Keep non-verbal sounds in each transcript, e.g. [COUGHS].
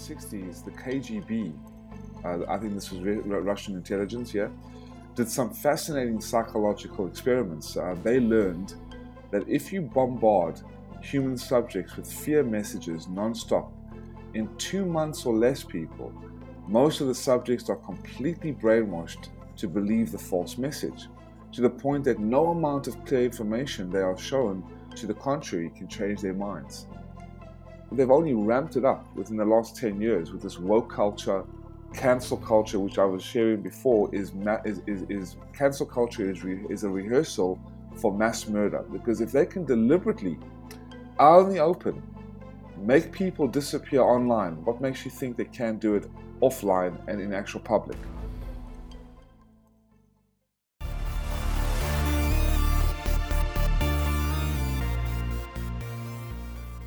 1960s, the KGB, uh, I think this was Russian intelligence, yeah, did some fascinating psychological experiments. Uh, they learned that if you bombard human subjects with fear messages non-stop, in two months or less, people, most of the subjects are completely brainwashed to believe the false message, to the point that no amount of clear information they are shown to the contrary can change their minds. They've only ramped it up within the last 10 years with this woke culture, cancel culture, which I was sharing before, is, is, is, is cancel culture is, re, is a rehearsal for mass murder. Because if they can deliberately, out in the open, make people disappear online, what makes you think they can't do it offline and in actual public?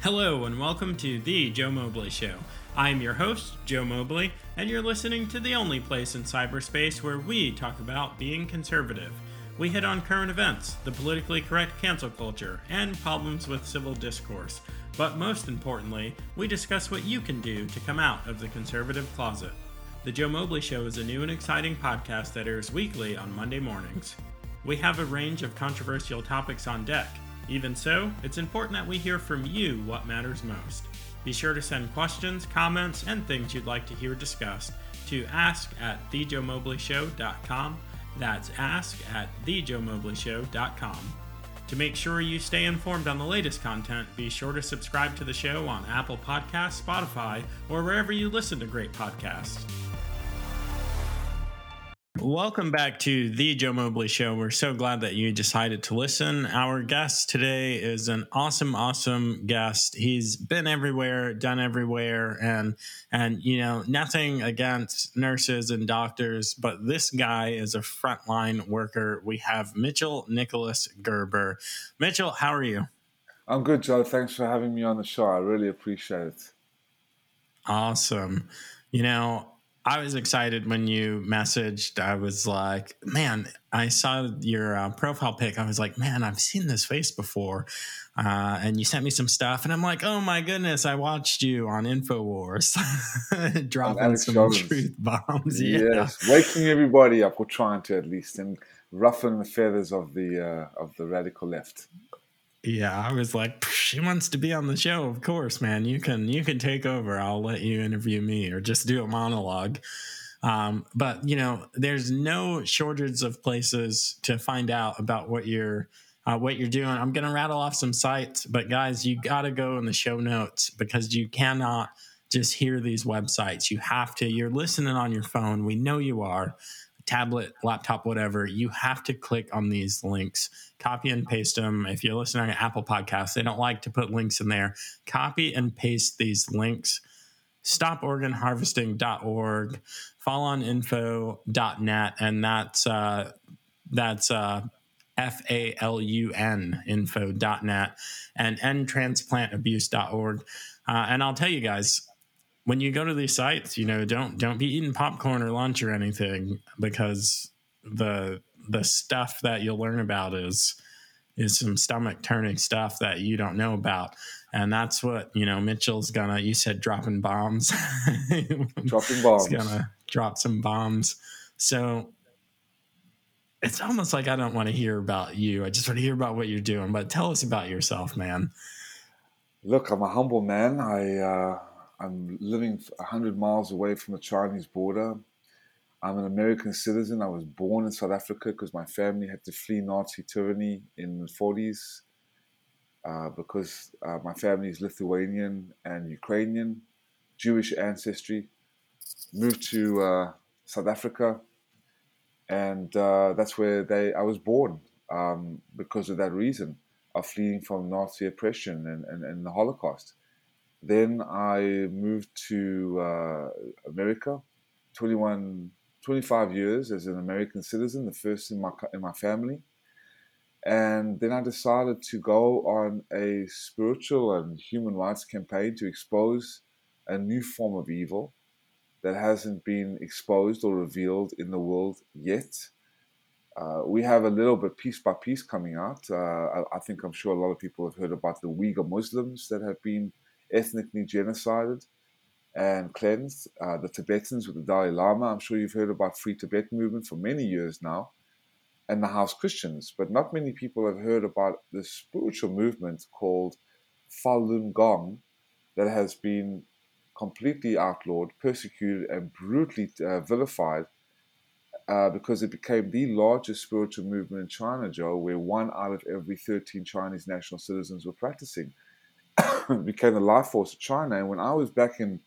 Hello, and welcome to The Joe Mobley Show. I am your host, Joe Mobley, and you're listening to the only place in cyberspace where we talk about being conservative. We hit on current events, the politically correct cancel culture, and problems with civil discourse. But most importantly, we discuss what you can do to come out of the conservative closet. The Joe Mobley Show is a new and exciting podcast that airs weekly on Monday mornings. We have a range of controversial topics on deck even so, it's important that we hear from you what matters most. Be sure to send questions, comments, and things you'd like to hear discussed to ask at thejoemobleyshow.com. That's ask at thejoemobleyshow.com. To make sure you stay informed on the latest content, be sure to subscribe to the show on Apple Podcasts, Spotify, or wherever you listen to great podcasts. Welcome back to the Joe Mobley Show. We're so glad that you decided to listen. Our guest today is an awesome, awesome guest. He's been everywhere, done everywhere, and and you know nothing against nurses and doctors, but this guy is a frontline worker. We have Mitchell Nicholas Gerber. Mitchell, how are you? I'm good, Joe. Thanks for having me on the show. I really appreciate it. Awesome. You know, I was excited when you messaged. I was like, man, I saw your uh, profile pic. I was like, man, I've seen this face before. Uh, and you sent me some stuff, and I'm like, oh my goodness, I watched you on Infowars [LAUGHS] dropping some Jones. truth bombs. Yes, yeah. waking everybody up, or trying to at least, and ruffling the feathers of the uh, of the radical left. Yeah, I was like, she wants to be on the show. Of course, man. You can you can take over. I'll let you interview me or just do a monologue. Um, but you know, there's no shortage of places to find out about what you're uh, what you're doing. I'm gonna rattle off some sites, but guys, you got to go in the show notes because you cannot just hear these websites. You have to. You're listening on your phone. We know you are tablet, laptop, whatever, you have to click on these links, copy and paste them. If you're listening to Apple Podcasts, they don't like to put links in there. Copy and paste these links. StopOrganHarvesting.org, FalunInfo.net, and that's uh, that's uh, F A L U N info.net and endtransplantabuse.org. Uh, and I'll tell you guys, when you go to these sites, you know, don't don't be eating popcorn or lunch or anything because the the stuff that you'll learn about is is some stomach turning stuff that you don't know about. And that's what, you know, Mitchell's gonna you said dropping bombs. [LAUGHS] dropping bombs. He's gonna drop some bombs. So it's almost like I don't want to hear about you. I just want to hear about what you're doing. But tell us about yourself, man. Look, I'm a humble man. I uh I'm living 100 miles away from the Chinese border. I'm an American citizen. I was born in South Africa because my family had to flee Nazi tyranny in the 40s uh, because uh, my family is Lithuanian and Ukrainian, Jewish ancestry. Moved to uh, South Africa, and uh, that's where they I was born um, because of that reason of fleeing from Nazi oppression and, and, and the Holocaust. Then I moved to uh, America, 21, 25 years as an American citizen, the first in my, in my family. And then I decided to go on a spiritual and human rights campaign to expose a new form of evil that hasn't been exposed or revealed in the world yet. Uh, we have a little bit piece by piece coming out. Uh, I, I, think I'm sure a lot of people have heard about the Uyghur Muslims that have been ethnically genocided. and cleansed. Uh, the Tibetans with the Dalai Lama. I'm sure you've heard about Free Tibet movement for many years now, and the House Christians. But not many people have heard about the spiritual movement called Falun Gong that has been completely outlawed, persecuted, and brutally uh, vilified uh, because it became the largest spiritual movement in China, Joe, where one out of every 13 Chinese national citizens were practicing. [COUGHS] became the life force of China. And when I was back in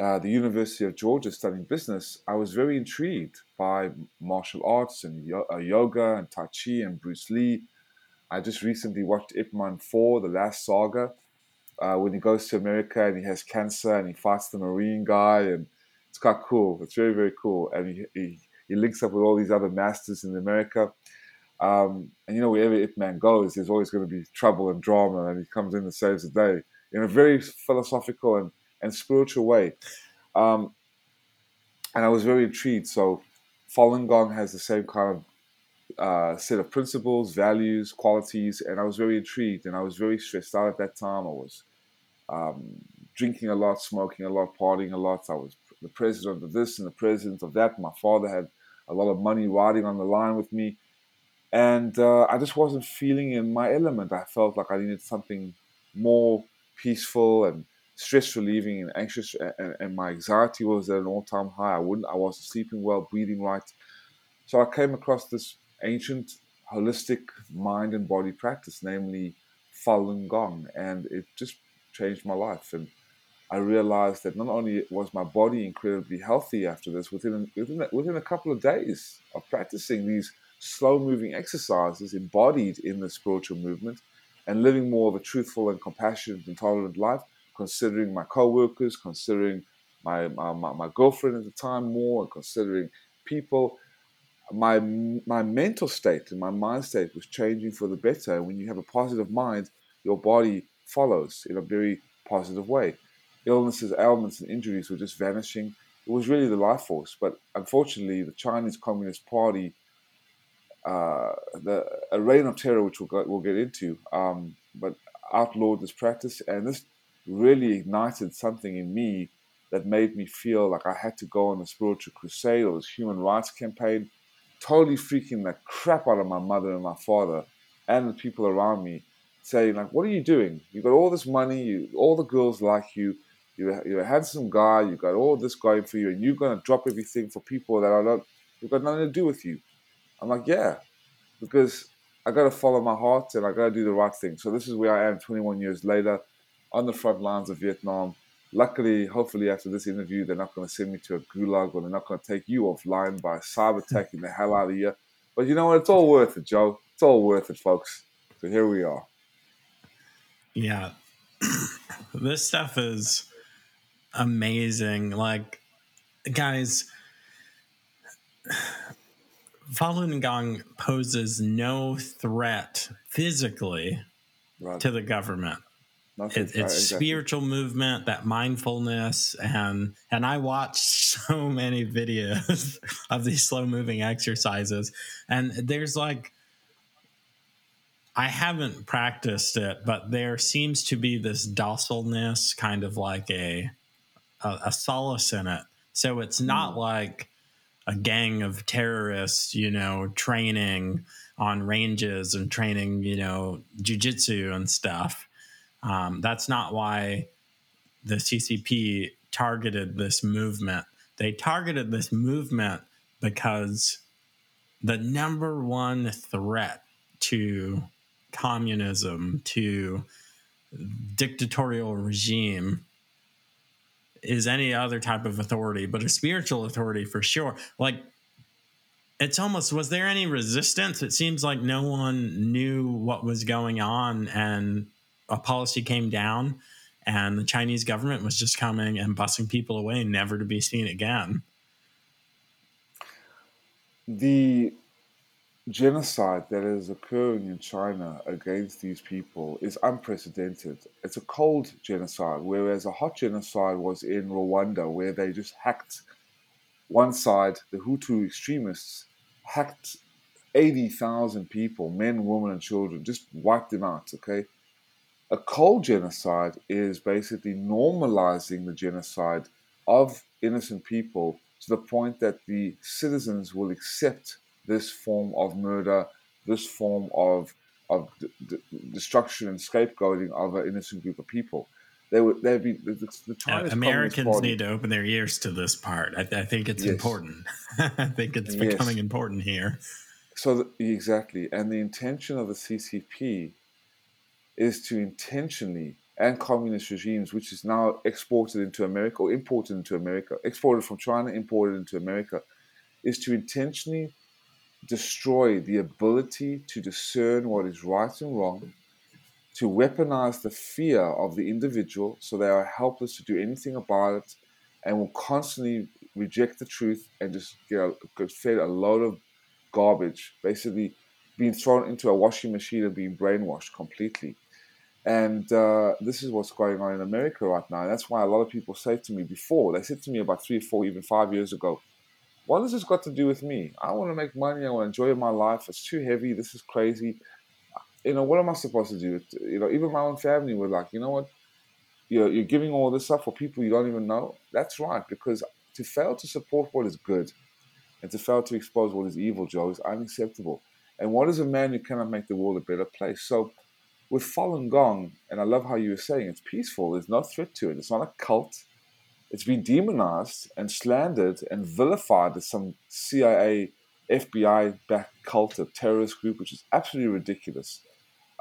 uh, the University of Georgia studying business, I was very intrigued by martial arts and yo- uh, yoga and Tai Chi and Bruce Lee. I just recently watched Ip Man 4, The Last Saga, uh, when he goes to America and he has cancer and he fights the Marine guy. And it's quite cool. It's very, very cool. And he, he, he links up with all these other masters in America. Um, and you know, wherever Ip Man goes, there's always going to be trouble and drama, and he comes in and saves the day in a very philosophical and and spiritual way. Um, and I was very intrigued. So, Falun Gong has the same kind of uh, set of principles, values, qualities, and I was very intrigued. And I was very stressed out at that time. I was um, drinking a lot, smoking a lot, partying a lot. I was the president of this and the president of that. My father had a lot of money riding on the line with me. And uh, I just wasn't feeling in my element. I felt like I needed something more peaceful and stress relieving and anxious, and, and my anxiety was at an all time high. I wouldn't, I wasn't sleeping well, breathing right. So I came across this ancient holistic mind and body practice, namely Falun Gong, and it just changed my life. And I realized that not only was my body incredibly healthy after this, within within within a couple of days of practicing these slow moving exercises embodied in the spiritual movement, and living more of a truthful and compassionate and tolerant life, considering my co-workers, considering my, my, my, girlfriend at the time more, and considering people, my my mental state and my mind state was changing for the better. When you have a positive mind, your body follows in a very positive way. Illnesses, ailments, and injuries were just vanishing. It was really the life force. But unfortunately, the Chinese Communist Party, uh, the a reign of terror, which we'll, we'll get into, um, but outlawed this practice, and this really ignited something in me that made me feel like I had to go on a spiritual crusade or this human rights campaign, totally freaking the crap out of my mother and my father and the people around me, saying like, "What are you doing? You got all this money, you, all the girls like you, you're, you're a handsome guy, you got all this going for you, and you're gonna drop everything for people that are not, You've got nothing to do with you." I'm like, "Yeah," because I got to follow my heart and I got to do the right thing. So this is where I am 21 years later on the front lines of Vietnam. Luckily, hopefully, after this interview, they're not going to send me to a gulag or they're not going to take you offline by cyber [LAUGHS] attacking the hell out of you. But you know what? It's all worth it, Joe. It's all worth it, folks. So here we are. Yeah. [COUGHS] this stuff is amazing. Like, guys, Falun Gong poses no threat physically right. to the government. It, it's exactly. spiritual movement, that mindfulness, and and I watch [LAUGHS] so many videos [LAUGHS] of these slow moving exercises, and there's like I haven't practiced it, but there seems to be this docileness, kind of like a a, a solace in it. So it's not mm. like a gang of terrorists, you know, training on ranges and training, you know, jujitsu and stuff um, that's not why the CCP targeted this movement. They targeted this movement because the number one threat to communism, to dictatorial regime, is any other type of authority, but a spiritual authority for sure. Like, it's almost was there any resistance? It seems like no one knew what was going on, and a policy came down and the Chinese government was just coming and busing people away, never to be seen again. The genocide that is occurring in China against these people is unprecedented. It's a cold genocide, whereas a hot genocide was in Rwanda, where they just hacked one side, the Hutu extremists hacked 80,000 people, men, women, and children, just wiped them out, okay? A cold genocide is basically normalizing the genocide of innocent people to the point that the citizens will accept this form of murder, this form of of d- d- destruction and scapegoating of an innocent group of people. They would they'd be the, the Chinese uh, Americans need to open their ears to this part. I, I think it's yes. important. [LAUGHS] I think it's yes. becoming important here. So the, exactly, and the intention of the CCP is to intentionally and communist regimes, which is now exported into America or imported into America, exported from China, imported into America, is to intentionally destroy the ability to discern what is right and wrong, to weaponize the fear of the individual so they are helpless to do anything about it and will constantly reject the truth and just get, a, get fed a load of garbage, basically being thrown into a washing machine and being brainwashed completely. And uh, this is what's going on in America right now. And that's why a lot of people say to me before, they said to me about three, or four, even five years ago, what has this got to do with me? I want to make money. I want to enjoy my life. It's too heavy. This is crazy. You know, what am I supposed to do? You know, even my own family were like, you know what? You're, you're giving all this up for people you don't even know. That's right, because to fail to support what is good and to fail to expose what is evil, Joe, is unacceptable. And what is a man who cannot make the world a better place? So, with Falun Gong, and I love how you were saying it's peaceful, there's no threat to it. It's not a cult, it's been demonized and slandered and vilified as some CIA, FBI backed cult, a terrorist group, which is absolutely ridiculous.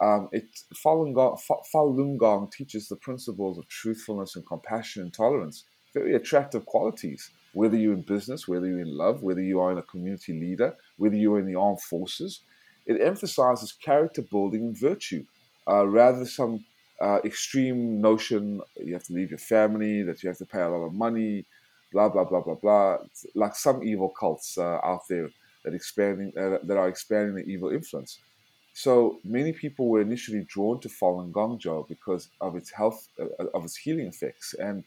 Um, it, Falun, Gong, Falun Gong teaches the principles of truthfulness and compassion and tolerance, very attractive qualities. Whether you're in business, whether you're in love, whether you are in a community leader, whether you're in the armed forces, it emphasizes character building and virtue uh, rather than some uh, extreme notion you have to leave your family, that you have to pay a lot of money, blah blah blah blah blah. It's like some evil cults uh, out there that expanding uh, that are expanding the evil influence. So many people were initially drawn to Falun Gong because of its health, uh, of its healing effects, and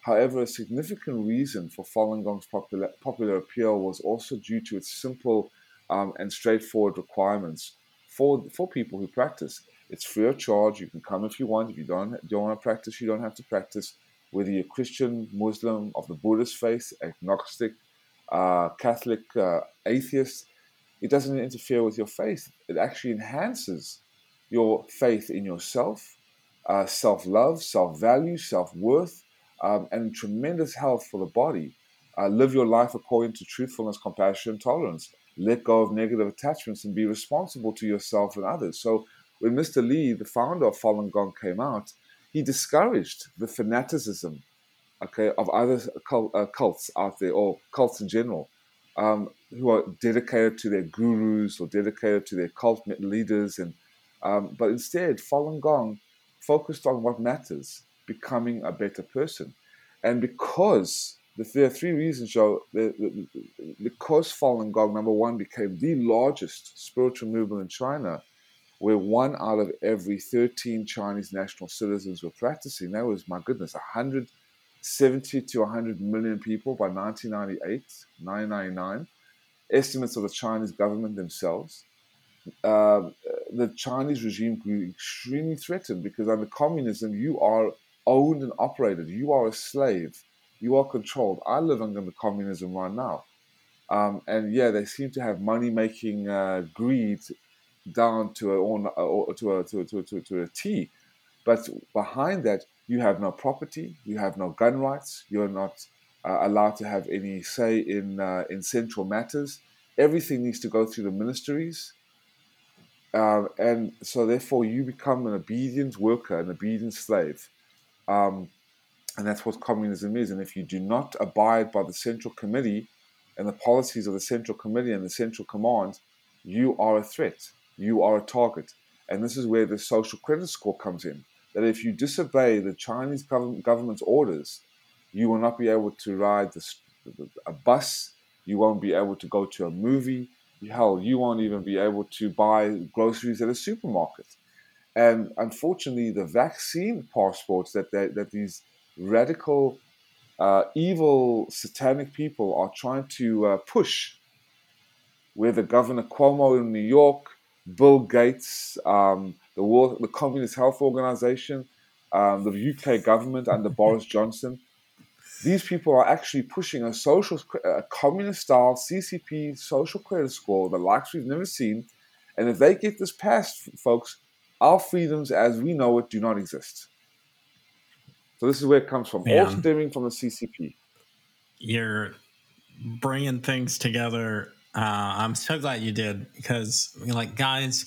however, a significant reason for Falun Gong's popular, popular appeal was also due to its simple um, and straightforward requirements for for people who practice. It's free of charge. You can come if you want. If you don't, don't want to practice, you don't have to practice. Whether you're Christian, Muslim, of the Buddhist faith, agnostic, uh, Catholic, uh, atheist, it doesn't interfere with your faith. It actually enhances your faith in yourself, uh, self love, self value, self worth, um, and tremendous health for the body. Uh, live your life according to truthfulness, compassion, tolerance. Let go of negative attachments and be responsible to yourself and others. So, when Mr. Li, the founder of Falun Gong, came out, he discouraged the fanaticism, okay, of other cult, uh, cults out there or cults in general, um, who are dedicated to their gurus or dedicated to their cult leaders, and um, but instead, Falun Gong focused on what matters, becoming a better person, and because there are three reasons, Joe. Because Falun Gong, number one, became the largest spiritual movement in China where one out of every 13 Chinese national citizens were practicing. That was, my goodness, 170 to 100 million people by 1998, 999. Estimates of the Chinese government themselves. Uh, the Chinese regime grew extremely threatened because under communism, you are owned and operated. You are a slave. You are controlled. I live under communism right now. Um, and yeah, they seem to have money making uh, greed down to a, to a, to, to, a, to a T. But behind that, you have no property, you have no gun rights, you're not uh, allowed to have any say in, uh, in central matters. Everything needs to go through the ministries. Um, and so, therefore, you become an obedient worker, an obedient slave. Um, and that's what communism is. And if you do not abide by the central committee and the policies of the central committee and the central command, you are a threat you are a target. And this is where the social credit score comes in. That if you disobey the Chinese government's orders, you will not be able to ride a bus, you won't be able to go to a movie, hell, you won't even be able to buy groceries at a supermarket. And unfortunately, the vaccine passports that, they, that these radical, uh, evil, satanic people are trying to uh, push, where the Governor Cuomo in New York, Bill Gates, um, the World, the Communist Health Organization, um, the UK government under Boris [LAUGHS] Johnson. These people are actually pushing a social, a communist-style CCP social credit score, the likes we've never seen. And if they get this passed, folks, our freedoms as we know it do not exist. So this is where it comes from, Man. all stemming from the CCP. You're bringing things together. Uh, I'm so glad you did because, like, guys,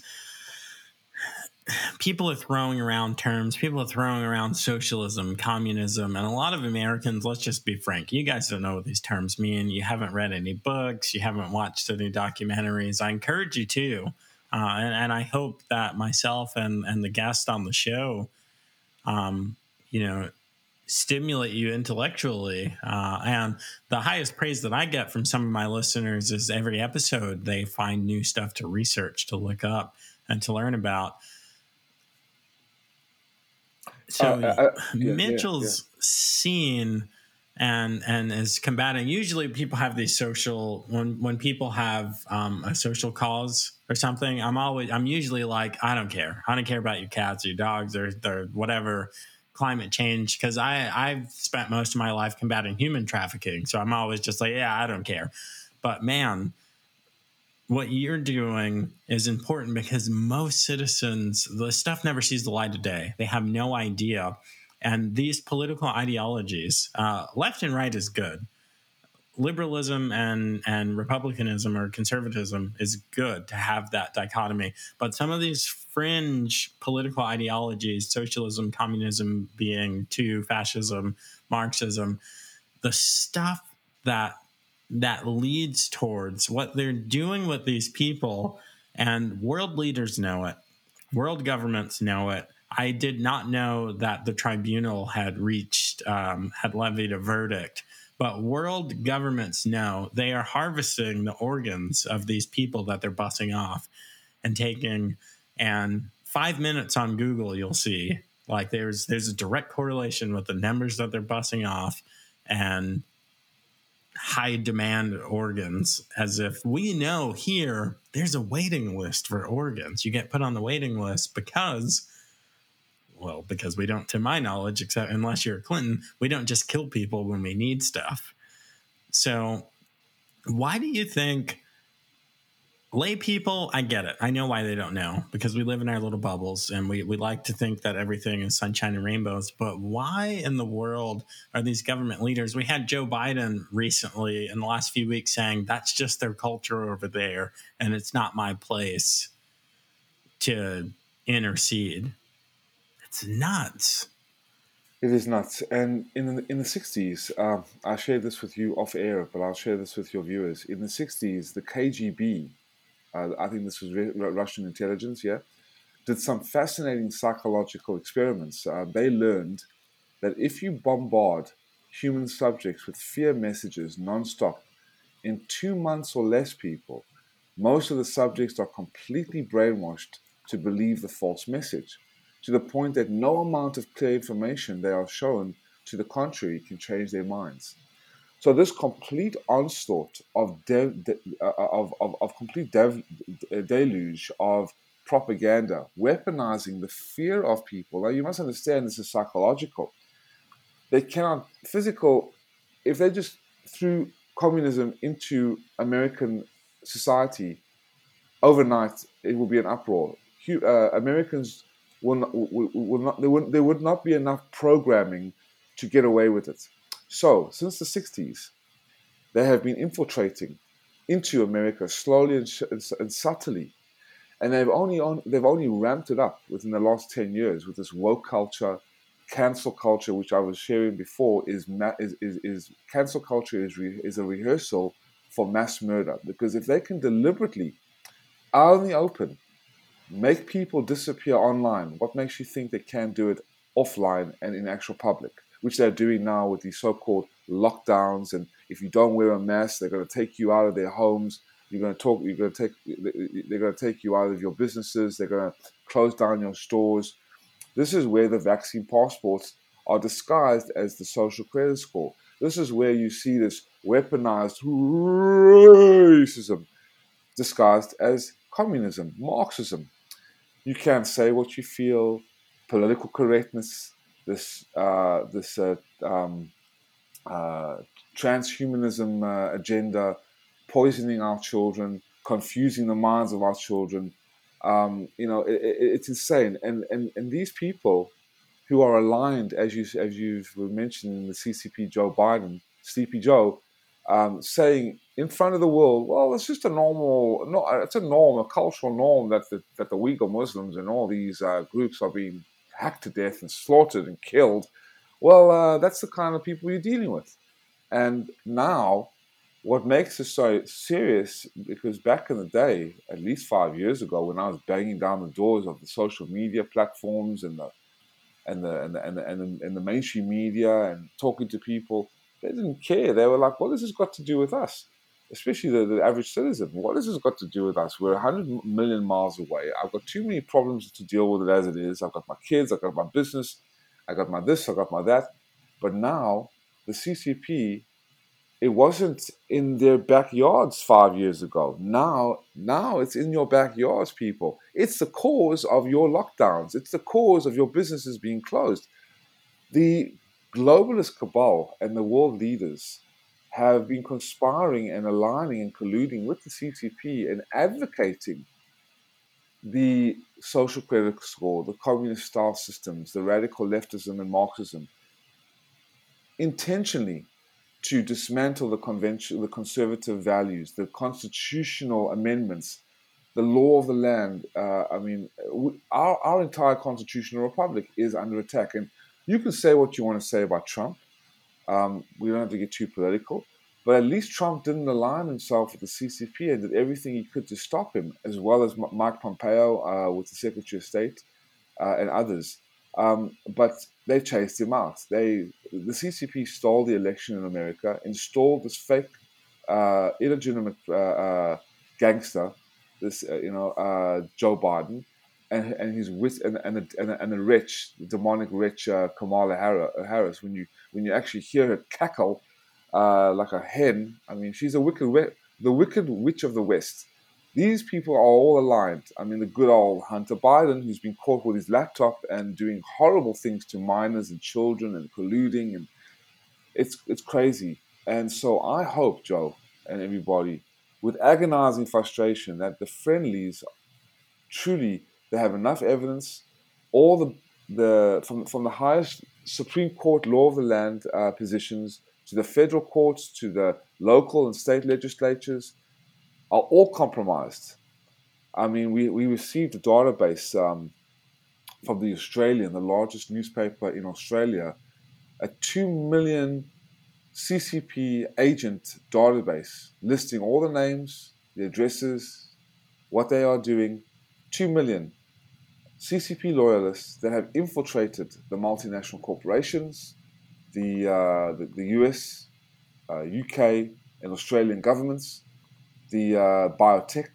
people are throwing around terms. People are throwing around socialism, communism, and a lot of Americans. Let's just be frank. You guys don't know what these terms mean. You haven't read any books. You haven't watched any documentaries. I encourage you to, uh, and, and, I hope that myself and and the guest on the show, um, you know, stimulate you intellectually. Uh, and the highest praise that I get from some of my listeners is every episode they find new stuff to research, to look up, and to learn about. So uh, uh, uh yeah, Mitchell's yeah, yeah. seen and and is combating. Usually, people have these social when when people have um, a social cause or something. I'm always I'm usually like I don't care. I don't care about your cats or your dogs or, or whatever climate change because I I've spent most of my life combating human trafficking, so I'm always just like, yeah, I don't care. But man, what you're doing is important because most citizens, the stuff never sees the light of day. They have no idea, and these political ideologies, uh, left and right, is good liberalism and and republicanism or conservatism is good to have that dichotomy. But some of these fringe political ideologies socialism communism being two fascism marxism the stuff that that leads towards what they're doing with these people and world leaders know it world governments know it. I did not know that the tribunal had reached um, had levied a verdict but world governments know they are harvesting the organs of these people that they're busing off and taking. And five minutes on Google, you'll see like there's there's a direct correlation with the numbers that they're busing off and high demand organs as if we know here there's a waiting list for organs you get put on the waiting list because well, because we don't, to my knowledge, except unless you're Clinton, we don't just kill people when we need stuff. So, why do you think lay people? I get it. I know why they don't know because we live in our little bubbles and we, we like to think that everything is sunshine and rainbows. But why in the world are these government leaders? We had Joe Biden recently in the last few weeks saying that's just their culture over there and it's not my place to intercede it's nuts. It is nuts. And in the, in the 60s, uh, I shared this with you off air, but I'll share this with your viewers. In the 60s, the KGB, uh, I think this was Russian intelligence, yeah, did some fascinating psychological experiments. Uh, they learned that if you bombard human subjects with fear messages nonstop, in two months or less, people, most of the subjects are completely brainwashed to believe the false message to the point that no amount of clear information they are shown to the contrary can change their minds. So this complete onslaught of de- de- uh, of, of, of, complete dev- deluge of propaganda, weaponizing the fear of people. Now you must understand this is psychological. They cannot physical if they just threw communism into American society overnight, it will be an uproar. Uh, Americans will not, will, not, there, would, there would not be enough programming to get away with it. So, since the 60s, they have been infiltrating into America slowly and, sh- and subtly. And they've only, on, they've only ramped it up within the last 10 years with this woke culture, cancel culture, which I was sharing before, is, ma- is, is, is cancel culture is, re- is a rehearsal for mass murder. Because if they can deliberately, out in the open, make people disappear online. What makes you think they can't do it offline and in actual public, which they're doing now with these so-called lockdowns? And if you don't wear a mask, they're going to take you out of their homes. You're going to talk. You're going to take. They're going to take you out of your businesses. They're going to close down your stores. This is where the vaccine passports are disguised as the social credit score. This is where you see this weaponized racism disguised as communism, Marxism, You can't say what you feel. Political correctness, this uh, this uh, um, uh, transhumanism uh, agenda, poisoning our children, confusing the minds of our children. Um, you know, it, it, it's insane. And, and and these people who are aligned, as you as you were mentioning, in the CCP Joe Biden, Sleepy Joe, um, saying in front of the world, well, it's just a normal, no, it's a norm, a cultural norm that the, that the Uyghur Muslims and all these uh, groups are being hacked to death and slaughtered and killed. Well, uh, that's the kind of people you're dealing with. And now, what makes it so serious, because back in the day, at least five years ago, when I was banging down the doors of the social media platforms and the and the and the, and the, and the, and the mainstream media and talking to people, they didn't care. They were like, "What has this got to do with us?" Especially the, the average citizen. What has this got to do with us? We're 100 million miles away. I've got too many problems to deal with it as it is. I've got my kids, I've got my business, I got my this, I got my that. But now the CCP, it wasn't in their backyards five years ago. Now, now it's in your backyards, people. It's the cause of your lockdowns. It's the cause of your businesses being closed. The globalist cabal and the world leaders have been conspiring and aligning and colluding with the CCP and advocating the social credit score, the communist style systems, the radical leftism and Marxism, intentionally to dismantle the convention, the conservative values, the constitutional amendments, the law of the land. Uh, I mean, our, our entire constitutional republic is under attack. And you can say what you want to say about Trump. Um, we don't have to get too political. But at least Trump didn't align himself with the CCP and did everything he could to stop him, as well as Mike Pompeo uh, with the Secretary of State uh, and others. Um, but they chased him out. They, the CCP stole the election in America, installed this fake, uh, illegitimate uh, uh, gangster, this uh, you know Joe Biden, and and his wit and and the, and, the, and the rich, demonic rich Kamala Harris. When you when you actually hear her cackle uh, like a hen. I mean, she's a wicked, the wicked witch of the West. These people are all aligned. I mean, the good old Hunter Biden, who's been caught with his laptop and doing horrible things to minors and children and colluding, and it's it's crazy. And so I hope, Joe, and everybody, with agonizing frustration, that the friendlies truly they have enough evidence. All the the from from the highest Supreme Court law of the land uh, positions to the federal courts, to the local and state legislatures, are all compromised. I mean, we, we received a database um, from the Australian, the largest newspaper in Australia, a 2 million CCP agent database listing all the names, the addresses, what they are doing. 2 million CCP loyalists that have infiltrated the multinational corporations, the, uh, the, the, US, uh, UK, and Australian governments, the uh, biotech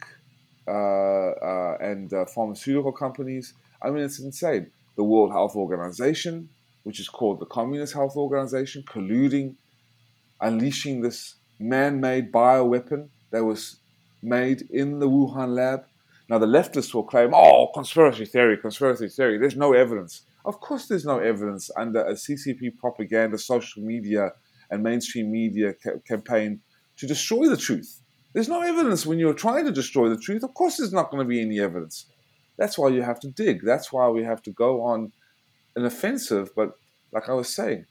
uh, uh, and pharmaceutical companies. I mean, it's insane. The World Health Organization, which is called the Communist Health Organization, colluding, unleashing this man made bioweapon that was made in the Wuhan lab. Now, the leftists will claim, oh, conspiracy theory, conspiracy theory. There's no evidence. Of course, there's no evidence under a CCP propaganda, social media, and mainstream media ca- campaign to destroy the truth. There's no evidence when you're trying to destroy the truth. Of course, there's not going to be any evidence. That's why you have to dig. That's why we have to go on an offensive. But like I was saying,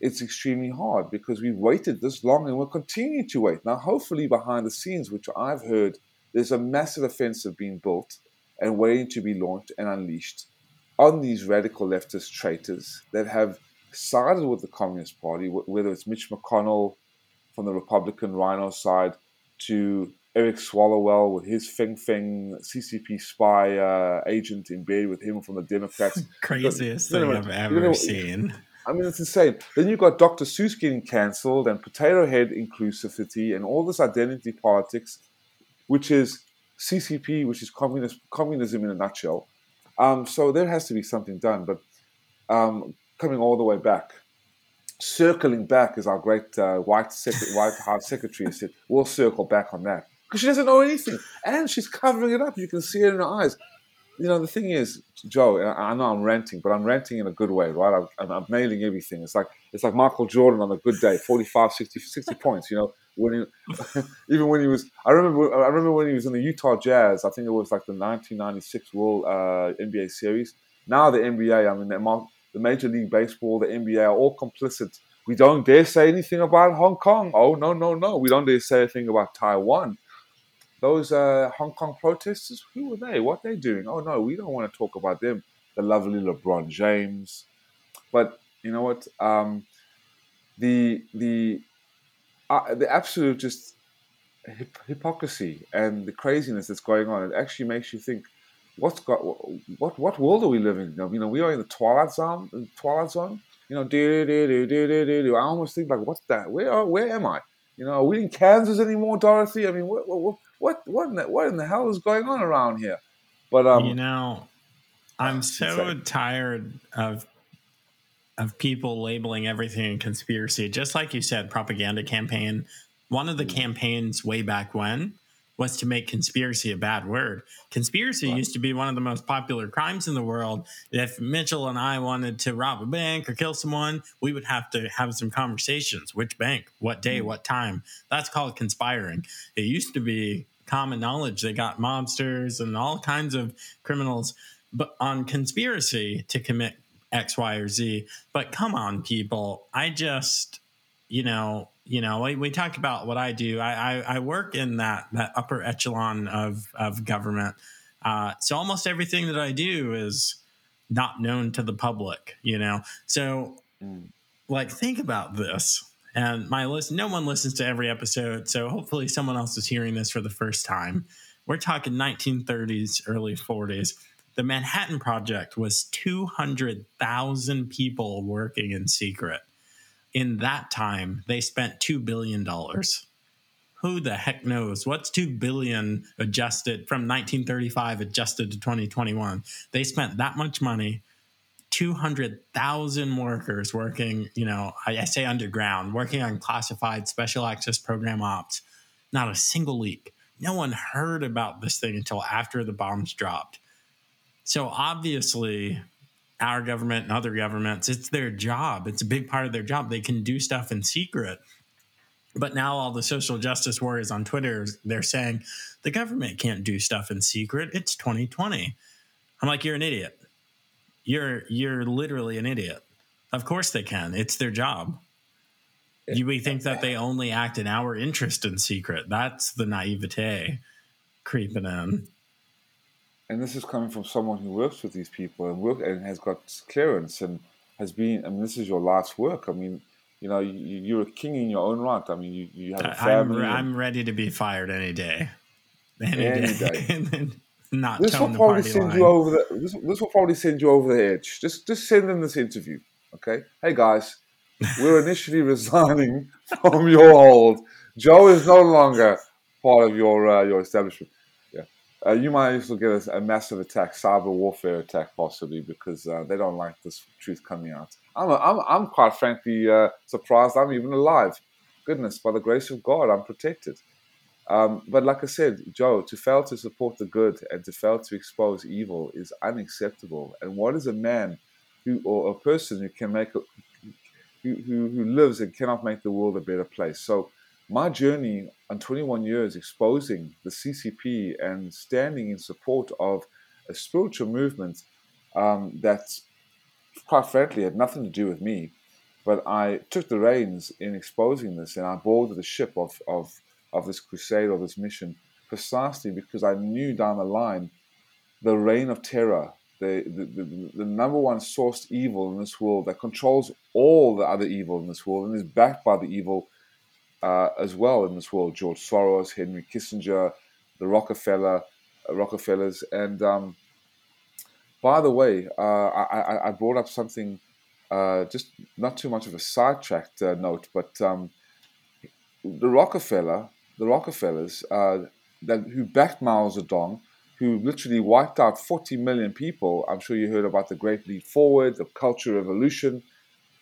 it's extremely hard because we've waited this long and we're continuing to wait. Now, hopefully, behind the scenes, which I've heard, there's a massive offensive being built and waiting to be launched and unleashed on these radical leftist traitors that have sided with the Communist Party, whether it's Mitch McConnell from the Republican RINO side to Eric Swalwell with his Fang Fang CCP spy uh, agent in bed with him from the Democrats. [LAUGHS] Craziest but, thing I've ever you know, seen. [LAUGHS] I mean, it's insane. Then you've got Dr. Seuss getting cancelled and Potato Head inclusivity and all this identity politics, which is CCP, which is communist communism in a nutshell. Um, so there has to be something done. But um, coming all the way back, circling back, as our great uh, White, Sec- White [LAUGHS] House Secretary said, we'll circle back on that. Because she doesn't know anything. And she's covering it up. You can see it in her eyes. you know, the thing is, Joe, I know I'm ranting, but I'm ranting in a good way, right? I'm, I'm, nailing everything. It's like it's like Michael Jordan on a good day, 45, 60, 60 points. You know, when he, [LAUGHS] even when he was, I remember, I remember when he was in the Utah Jazz. I think it was like the 1996 World uh, NBA Series. Now the NBA, I mean, the Major League Baseball, the NBA are all complicit. We don't dare say anything about Hong Kong. Oh no, no, no. We don't dare say anything about Taiwan those uh, Hong Kong protesters, who were they? What they doing? Oh no, we don't want to talk about them. The lovely LeBron James, but you know what? Um, the the uh, the absolute just hypocrisy and the craziness that's going on. It actually makes you think, what's got what what world are we living in? You know, we are in the twilight zone. The twilight zone. You know, do do do do do do do. I almost think like, what's that? Where are, where am I? You know, are we in Kansas anymore, Dorothy? I mean, what, what, what what in the, what in the hell is going on around here? But um, you know, I'm so tired of of people labeling everything a conspiracy. Just like you said, propaganda campaign. One of the mm. campaigns way back when was to make conspiracy a bad word. Conspiracy right. used to be one of the most popular crimes in the world. If Mitchell and I wanted to rob a bank or kill someone, we would have to have some conversations. Which bank? What day? Mm. What time? That's called conspiring. It used to be common knowledge they got mobsters and all kinds of criminals but on conspiracy to commit X, Y, or Z. But come on, people. I just, you know, you know, we, we talk about what I do. I, I, I, work in that that upper echelon of of government. Uh, so almost everything that I do is not known to the public. You know, so mm. like think about this. And my list, no one listens to every episode, so hopefully someone else is hearing this for the first time. We're talking 1930s, early 40s. The Manhattan Project was 200,000 people working in secret in that time, they spent $2 billion. Who the heck knows? What's 2 billion adjusted from 1935 adjusted to 2021? They spent that much money 200,000 workers working, you know, I, say underground, working on classified special access program ops. Not a single leak. No one heard about this thing until after the bombs dropped. So obviously, our government and other governments. It's their job. It's a big part of their job. They can do stuff in secret. But now all the social justice warriors on Twitter, they're saying the government can't do stuff in secret. It's 2020. I'm like, you're an idiot. You're you're literally an idiot. Of course they can. It's their job. You we think that they only act in our interest in secret. That's the naivete creeping in and this is coming from someone who works with these people and work and has got clearance and has been. I mean, this is your life's work. I mean, you know, you, are a king in your own right. I mean, you, you have a family. I'm, I'm ready to be fired any day. [LAUGHS] Any, any day. day. [LAUGHS] not this will probably send line. you over the. This, this will probably send you over the edge. Just just send them this interview. Okay. Hey guys, we're [LAUGHS] initially resigning from your hold. Joe is no longer part of your uh, your establishment uh, you might also get a, a, massive attack, cyber warfare attack, possibly because uh, they don't like this truth coming out. I'm, a, I'm, I'm quite frankly uh, surprised I'm even alive. Goodness, by the grace of God, I'm protected. Um, but like I said, Joe, to fail to support the good and to fail to expose evil is unacceptable. And what is a man who, or a person who can make, a, who, who, who lives and cannot make the world a better place? So my journey on 21 years exposing the CCP and standing in support of a spiritual movement um, that, quite frankly, had nothing to do with me. But I took the reins in exposing this and I boarded the ship of, of, of this crusade or this mission precisely because I knew down the line the reign of terror, the, the, the, the number one sourced evil in this world that controls all the other evil in this world and is backed by the evil uh, as well in this world. George Soros, Henry Kissinger, the Rockefeller, uh, Rockefellers, and um, by the way, uh, I, I, brought up something, uh, just not too much of a sidetracked uh, note, but um, the Rockefeller, the Rockefellers, uh, that who backed Mao Zedong, who literally wiped out 40 million people. I'm sure you heard about the Great Leap Forward, the Culture Revolution,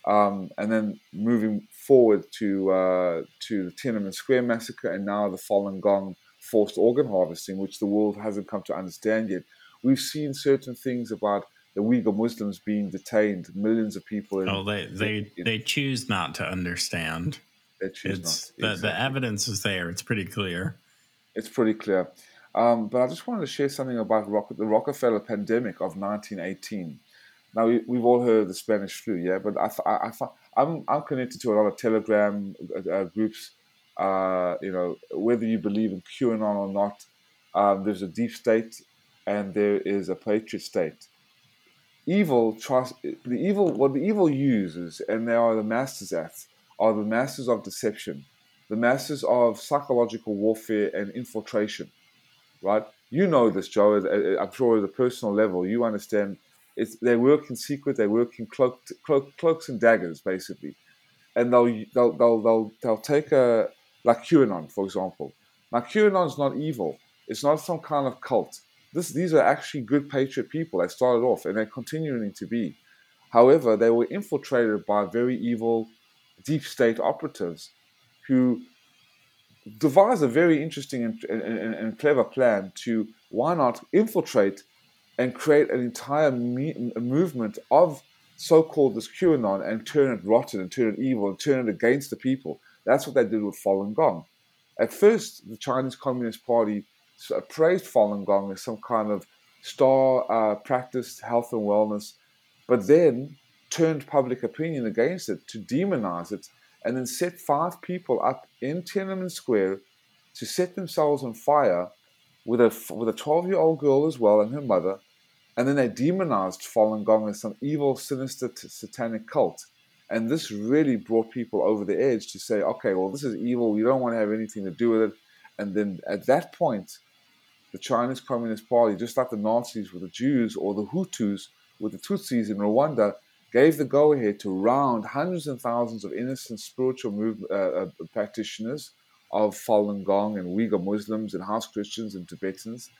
um, and then moving forward to uh, to the Tiananmen Square massacre and now the Falun Gong forced organ harvesting, which the world hasn't come to understand yet. We've seen certain things about the Uyghur Muslims being detained, millions of people. In, oh, they they in, they choose not to understand. They choose it's, not. Exactly. The, the evidence is there. It's pretty clear. It's pretty clear. Um, but I just wanted to share something about Rock- the Rockefeller pandemic of 1918. Now we, have all heard the Spanish flu, yeah, but I, I, I, I'm I'm connected to a lot of Telegram uh, uh, groups. Uh, you know, whether you believe in QAnon or not, um, there's a deep state and there is a patriot state. Evil trust the evil what the evil uses, and they are the masters at, are the masters of deception, the masters of psychological warfare and infiltration. Right? You know this, Joe. I'm sure at a personal level, you understand it's, they work in secret. They work in cloak, cloak, cloaks and daggers, basically, and they'll they'll they'll they'll, they'll take a like QAnon, for example. Now is not evil. It's not some kind of cult. This, these are actually good patriot people. They started off, and they're continuing to be. However, they were infiltrated by very evil deep state operatives who devised a very interesting and, and, and, clever plan to why not infiltrate and create an entire me- movement of so-called this QAnon and turn it rotten and turn it evil and turn it against the people. That's what they did with Falun Gong. At first, the Chinese Communist Party praised Falun Gong as some kind of star uh, practiced health and wellness, but then turned public opinion against it to demonize it and then set five people up in Tiananmen Square to set themselves on fire with a with a 12 year old girl as well and her mother and then they demonized Falun Gong as some evil, sinister, t- satanic cult. And this really brought people over the edge to say, okay, well, this is evil. We don't want to have anything to do with it. And then at that point, the Chinese Communist Party, just like the Nazis with the Jews or the Hutus with the Tutsis in Rwanda, gave the go ahead to round hundreds and thousands of innocent spiritual uh, uh, practitioners of Falun Gong and Uyghur Muslims and house Christians and Tibetans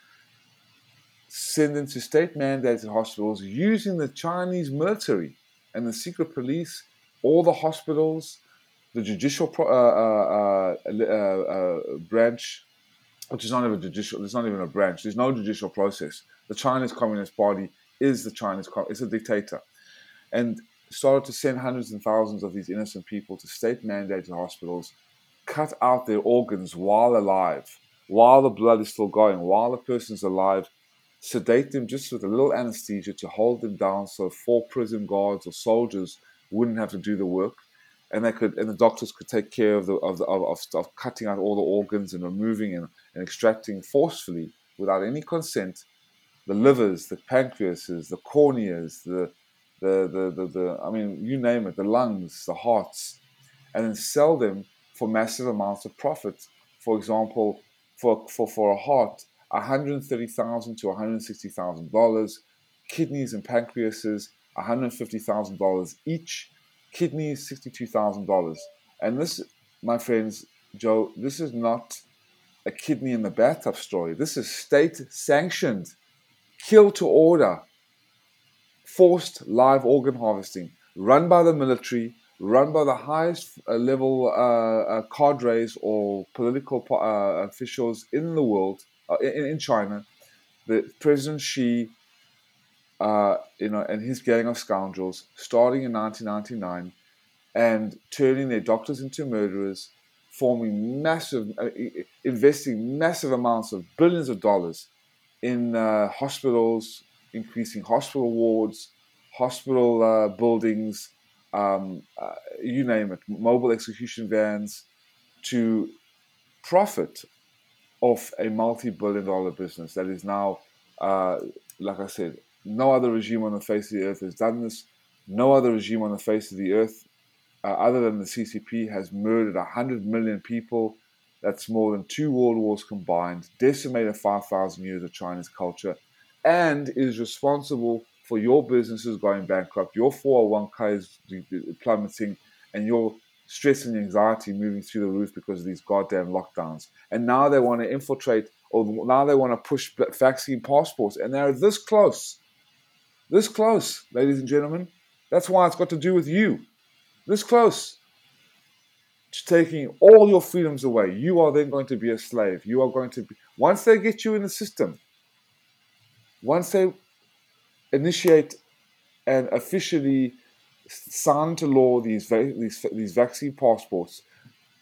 send them to state mandated hospitals using the Chinese military and the secret police, all the hospitals, the judicial pro- uh, uh, uh, uh, branch, which is not even judicial, there's not even a branch, there's no judicial process. The Chinese Communist Party is the Chinese, it's a dictator. And started to send hundreds and thousands of these innocent people to state mandated hospitals, cut out their organs while alive, while the blood is still going, while the person's alive, sedate them just with a little anesthesia to hold them down so four prison guards or soldiers wouldn't have to do the work. And they could and the doctors could take care of the of, the, of, of cutting out all the organs and removing and, and extracting forcefully without any consent the livers the pancreases the corneas the the, the, the, the I mean you name it the lungs the hearts and then sell them for massive amounts of profit. For example for for, for a heart 130,000 to $160,000. Kidneys and pancreases, $150,000 each. Kidneys, $62,000. And this, my friends, Joe, this is not a kidney in the bathtub story. This is state sanctioned, kill to order, forced live organ harvesting, run by the military, run by the highest uh, level uh, uh, cadres or political uh, officials in the world uh, in, in China, the President Xi, uh, you know, and his gang of scoundrels, starting in 1999, and turning their doctors into murderers, forming massive, uh, investing massive amounts of billions of dollars in uh, hospitals, increasing hospital wards, hospital uh, buildings, um, uh, you name it, mobile execution vans, to profit of a multi-billion dollar business that is now, uh, like I said, no other regime on the face of the earth has done this. No other regime on the face of the earth, uh, other than the CCP, has murdered 100 million people. That's more than two world wars combined, decimated 5,000 years of Chinese culture, and is responsible for your businesses going bankrupt, your 401ks plummeting, and your stress and anxiety moving through the roof because of these goddamn lockdowns. And now they want to infiltrate, or now they want to push vaccine passports, and they're this close. This close, ladies and gentlemen. That's why it's got to do with you. This close to taking all your freedoms away. You are then going to be a slave. You are going to be, once they get you in the system, once they initiate and officially sign into law these, these, these vaccine passports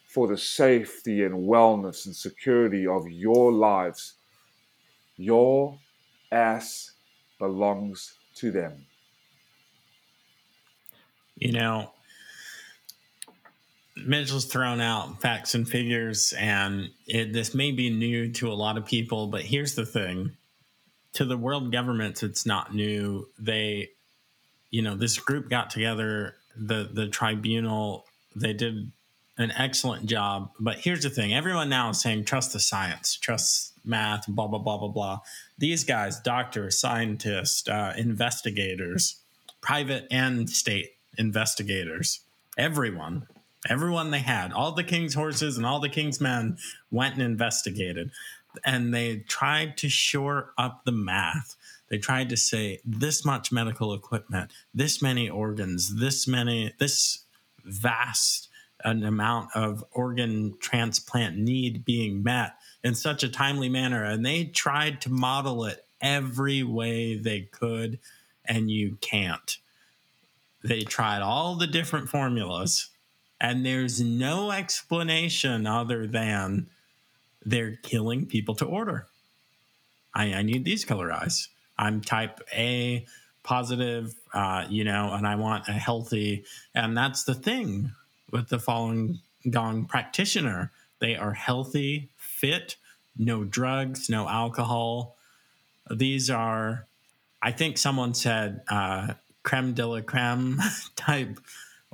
for the safety and wellness and security of your lives, your ass belongs to them. You know, Mitchell's thrown out facts and figures, and it, this may be new to a lot of people, but here's the thing to the world governments, it's not new. They, you know, this group got together, the, the tribunal, they did an excellent job. But here's the thing everyone now is saying trust the science, trust math, blah, blah, blah, blah, blah. These guys, doctors, scientists, uh, investigators, private and state investigators, everyone Everyone they had, all the king's horses and all the king's men went and investigated. And they tried to shore up the math. They tried to say this much medical equipment, this many organs, this many, this vast an amount of organ transplant need being met in such a timely manner. And they tried to model it every way they could, and you can't. They tried all the different formulas and there's no explanation other than they're killing people to order. I, I need these color eyes. I'm type A positive, uh, you know, and I want a healthy. And that's the thing with the Falun Gong practitioner. They are healthy, fit, no drugs, no alcohol. These are, I think someone said, uh, creme de la creme [LAUGHS] type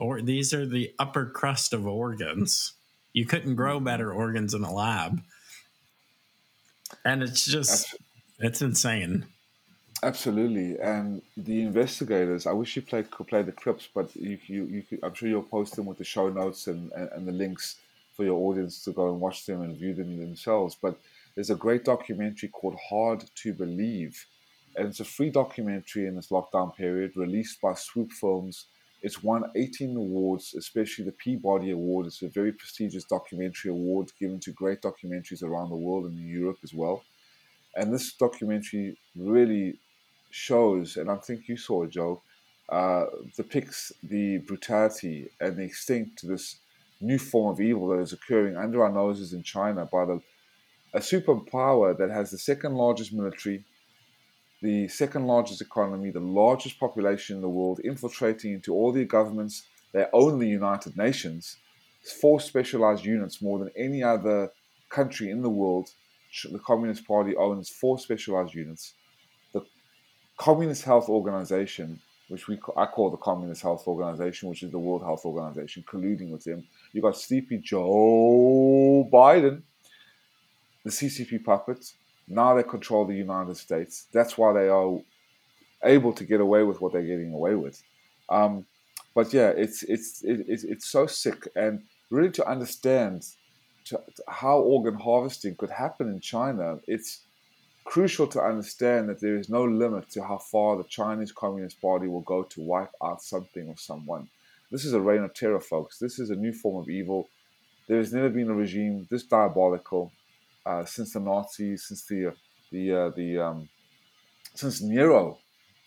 or these are the upper crust of organs. You couldn't grow mm-hmm. better organs in a lab. And it's just it's insane. Absolutely, and the investigators. I wish you played could play the clips, but you, you, you could, I'm sure you'll post them with the show notes and, and, and, the links for your audience to go and watch them and view them themselves. But there's a great documentary called Hard to Believe, and it's a free documentary in this lockdown period, released by Swoop Films it's won 18 awards, especially the Peabody Award. It's a very prestigious documentary award given to great documentaries around the world and in Europe as well. And this documentary really shows, and I think you saw it, Joe, uh, depicts the brutality and the extent to this new form of evil that is occurring under our noses in China by the, a superpower that has the second largest military, the second largest economy, the largest population in the world, infiltrating into all the governments. They own the United Nations, four specialized units more than any other country in the world. The Communist Party owns four specialized units. Communist Health Organization, which we I call the Communist Health Organization, which is the World Health Organization, colluding with them. You've got Sleepy Joe Biden, the CCP puppets, now they control the United States. That's why they are able to get away with what they're getting away with. Um, but yeah, it's it's it, it's it's so sick, and really to understand to, to how organ harvesting could happen in China, it's crucial to understand that there is no limit to how far the Chinese Communist Party will go to wipe out something or someone. This is a reign of terror, folks. This is a new form of evil. There has never been a regime this diabolical uh, since the Nazis, since the the uh, the um, since Nero,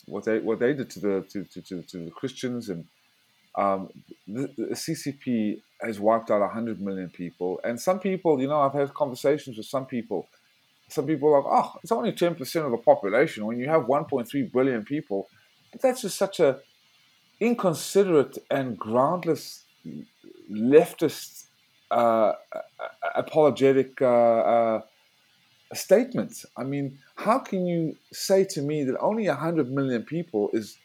what they what they did to the to, to, to, to the Christians and um, the, the, CCP has wiped out hundred million people, and some people, you know, I've had conversations with some people. Some people are like, oh, it's only ten percent of the population. When you have one point three billion people, that's just such a inconsiderate and groundless leftist uh, apologetic uh, uh, statements. I mean, how can you say to me that only 100 million people is,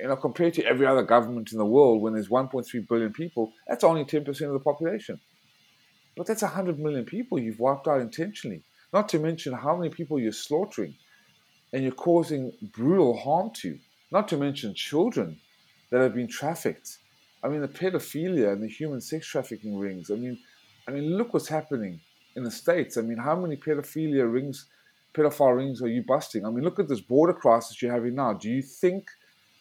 you know, compared to every other government in the world, when there's 1.3 billion people, that's only 10% of the population. But that's 100 million people you've wiped out intentionally. Not to mention how many people you're slaughtering and you're causing brutal harm to. Not to mention children that have been trafficked. I mean, the pedophilia and the human sex trafficking rings. I mean, I mean, look what's happening in the states. I mean, how many pedophilia rings, pedophile rings are you busting? I mean, look at this border crisis you're having now. Do you think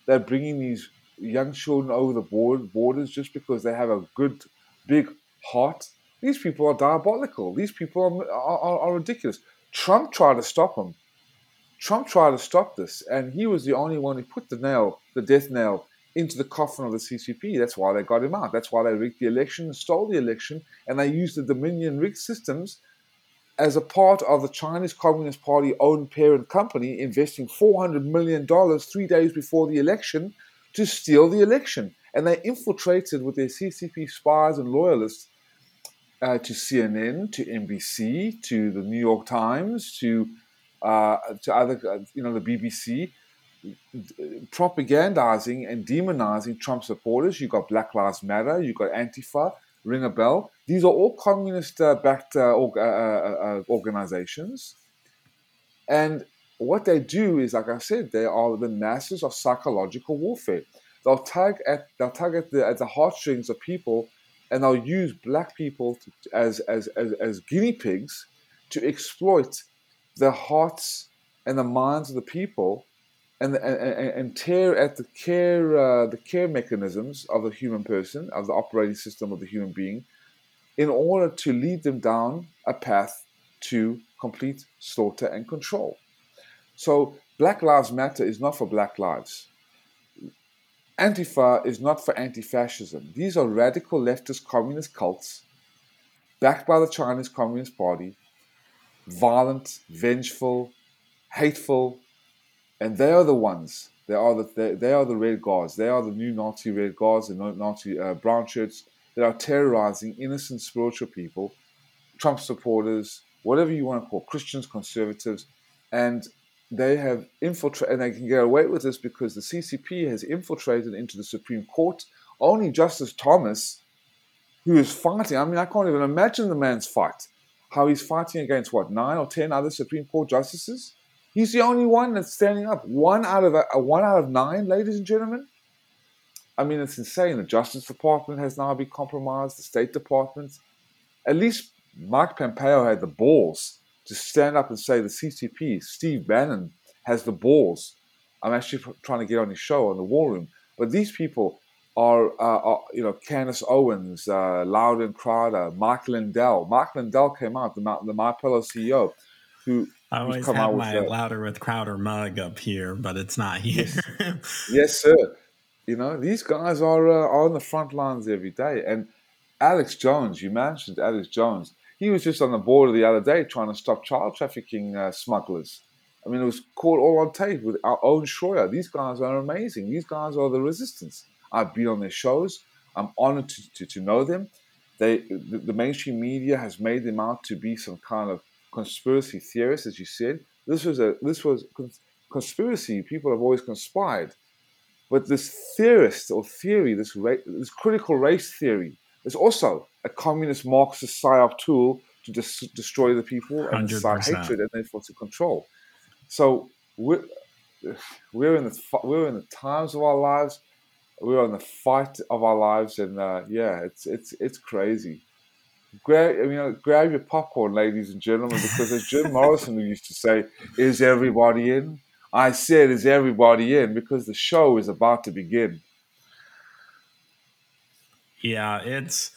they're bringing these young children over the board, borders just because they have a good, big heart? These people are diabolical. These people are, are, are ridiculous. Trump tried to stop them. Trump tried to stop this, and he was the only one who put the nail, the death nail, into the coffin of the CCP. That's why they got him out. That's why they rigged the election stole the election, and they used the Dominion rigged systems as a part of the Chinese Communist Party owned parent company, investing $400 million three days before the election to steal the election. And they infiltrated with their CCP spies and loyalists uh, to CNN, to NBC, to the New York Times, to uh, to other, uh, you know, the BBC, propagandizing and demonizing Trump supporters. You've got Black Lives Matter, you've got Antifa, ring a bell. These are all communist-backed uh, uh, uh, organizations, and what they do is, like I said, they are the masters of psychological warfare. They'll tag at they'll tag at the, at the heartstrings of people, and they'll use black people to, as, as as as guinea pigs to exploit the hearts and the minds of the people and, and, and tear at the care uh, the care mechanisms of the human person, of the operating system of the human being, in order to lead them down a path to complete slaughter and control. So Black Lives Matter is not for Black lives. Antifa is not for anti-fascism. These are radical leftist communist cults backed by the Chinese Communist Party, violent, vengeful, hateful, and they are the ones. They are the they, they are the red guards. They are the new Nazi red guards and Nazi uh, brown shirts that are terrorizing innocent spiritual people, Trump supporters, whatever you want to call Christians, conservatives, and they have infiltrated, and they can get away with this because the CCP has infiltrated into the Supreme Court. Only Justice Thomas, who is fighting, I mean, I can't even imagine the man's fight. How he's fighting against what, nine or ten other Supreme Court justices? He's the only one that's standing up. One out of a, a one out of nine, ladies and gentlemen. I mean, it's insane. The Justice Department has now been compromised. The State Department. At least Mike Pompeo had the balls to stand up and say the CCP, Steve Bannon, has the balls. I'm actually trying to get on his show on the War Room. But these people are, uh, are you know, Candace Owens, uh, Loudon Crowder, Mark Lindell. Mark Lindell came out, the, the My Pillow CEO, who I always have my louder with Crowder mug up here, but it's not here. Yes, [LAUGHS] yes sir. You know, these guys are, uh, are on the front lines every day. And Alex Jones, you mentioned Alex Jones. He was just on the border the other day trying to stop child trafficking uh, smugglers. I mean, it was caught all on tape with our own Shroyer. These guys are amazing. These guys are the resistance. I've been on their shows. I'm honored to, to, to know them. They, the, the mainstream media has made them out to be some kind of conspiracy theorists, as you said. This was a this was conspiracy. People have always conspired, but this theorist or theory, this ra- this critical race theory, is also a communist Marxist psyop tool to dis- destroy the people and incite hatred and therefore to control. So we're we're in the we're in the times of our lives. We're in the fight of our lives, and uh, yeah, it's it's it's crazy grab, you know, grab your popcorn, ladies and gentlemen, because as Jim [LAUGHS] Morrison used to say, "Is everybody in?" I said, "Is everybody in?" Because the show is about to begin. Yeah, it's.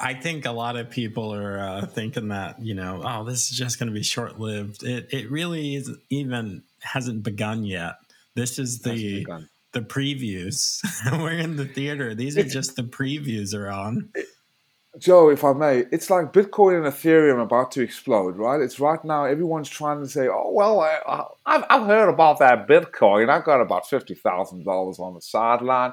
I think a lot of people are uh, thinking that you know, oh, this is just going to be short lived. It it really is even hasn't begun yet. This is the the previews. [LAUGHS] We're in the theater. These are just the previews are on. Joe, if I may, it's like Bitcoin and Ethereum about to explode, right? It's right now, everyone's trying to say, oh, well, I, have I've heard about that Bitcoin. I've got about $50,000 on the sideline.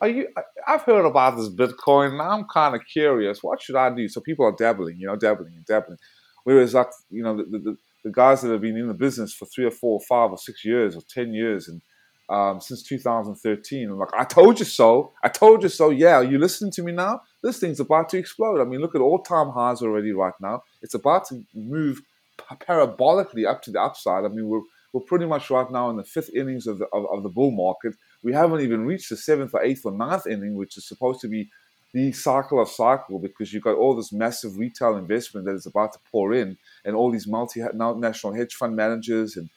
Are you, I've heard about this Bitcoin and I'm kind of curious. What should I do? So people are dabbling, you know, dabbling and dabbling. Whereas, like, you know, the, the, the guys that have been in the business for three or four or five or six years or 10 years and um, since 2013. I'm like, I told you so. I told you so. Yeah, are you listening to me now? This thing's about to explode. I mean, look at all time highs already right now. It's about to move parabolically up to the upside. I mean, we're, we're pretty much right now in the fifth innings of the, of, of the bull market. We haven't even reached the seventh or eighth or ninth inning, which is supposed to be the cycle of cycle because you've got all this massive retail investment that is about to pour in and all these multinational hedge fund managers and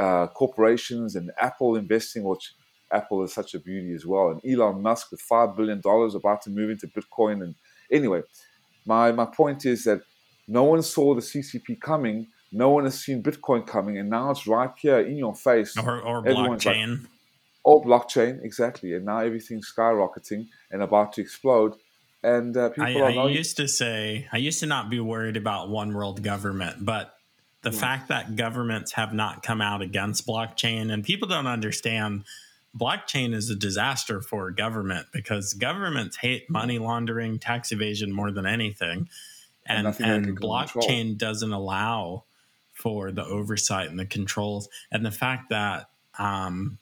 uh, corporations and Apple investing, which Apple is such a beauty as well, and Elon Musk with five billion dollars about to move into Bitcoin. And anyway, my my point is that no one saw the CCP coming No one has seen Bitcoin coming, and now it's right here in your face. Or, or blockchain. Like, or blockchain, exactly. And now everything's skyrocketing and about to explode. And uh, people I, I used to say, I used to not be worried about one world government, but the yeah. fact that governments have not come out against blockchain and people don't understand blockchain is a disaster for government because governments hate money laundering, tax evasion more than anything. And, and, and blockchain control. doesn't allow for the oversight and the controls. And the fact that, um,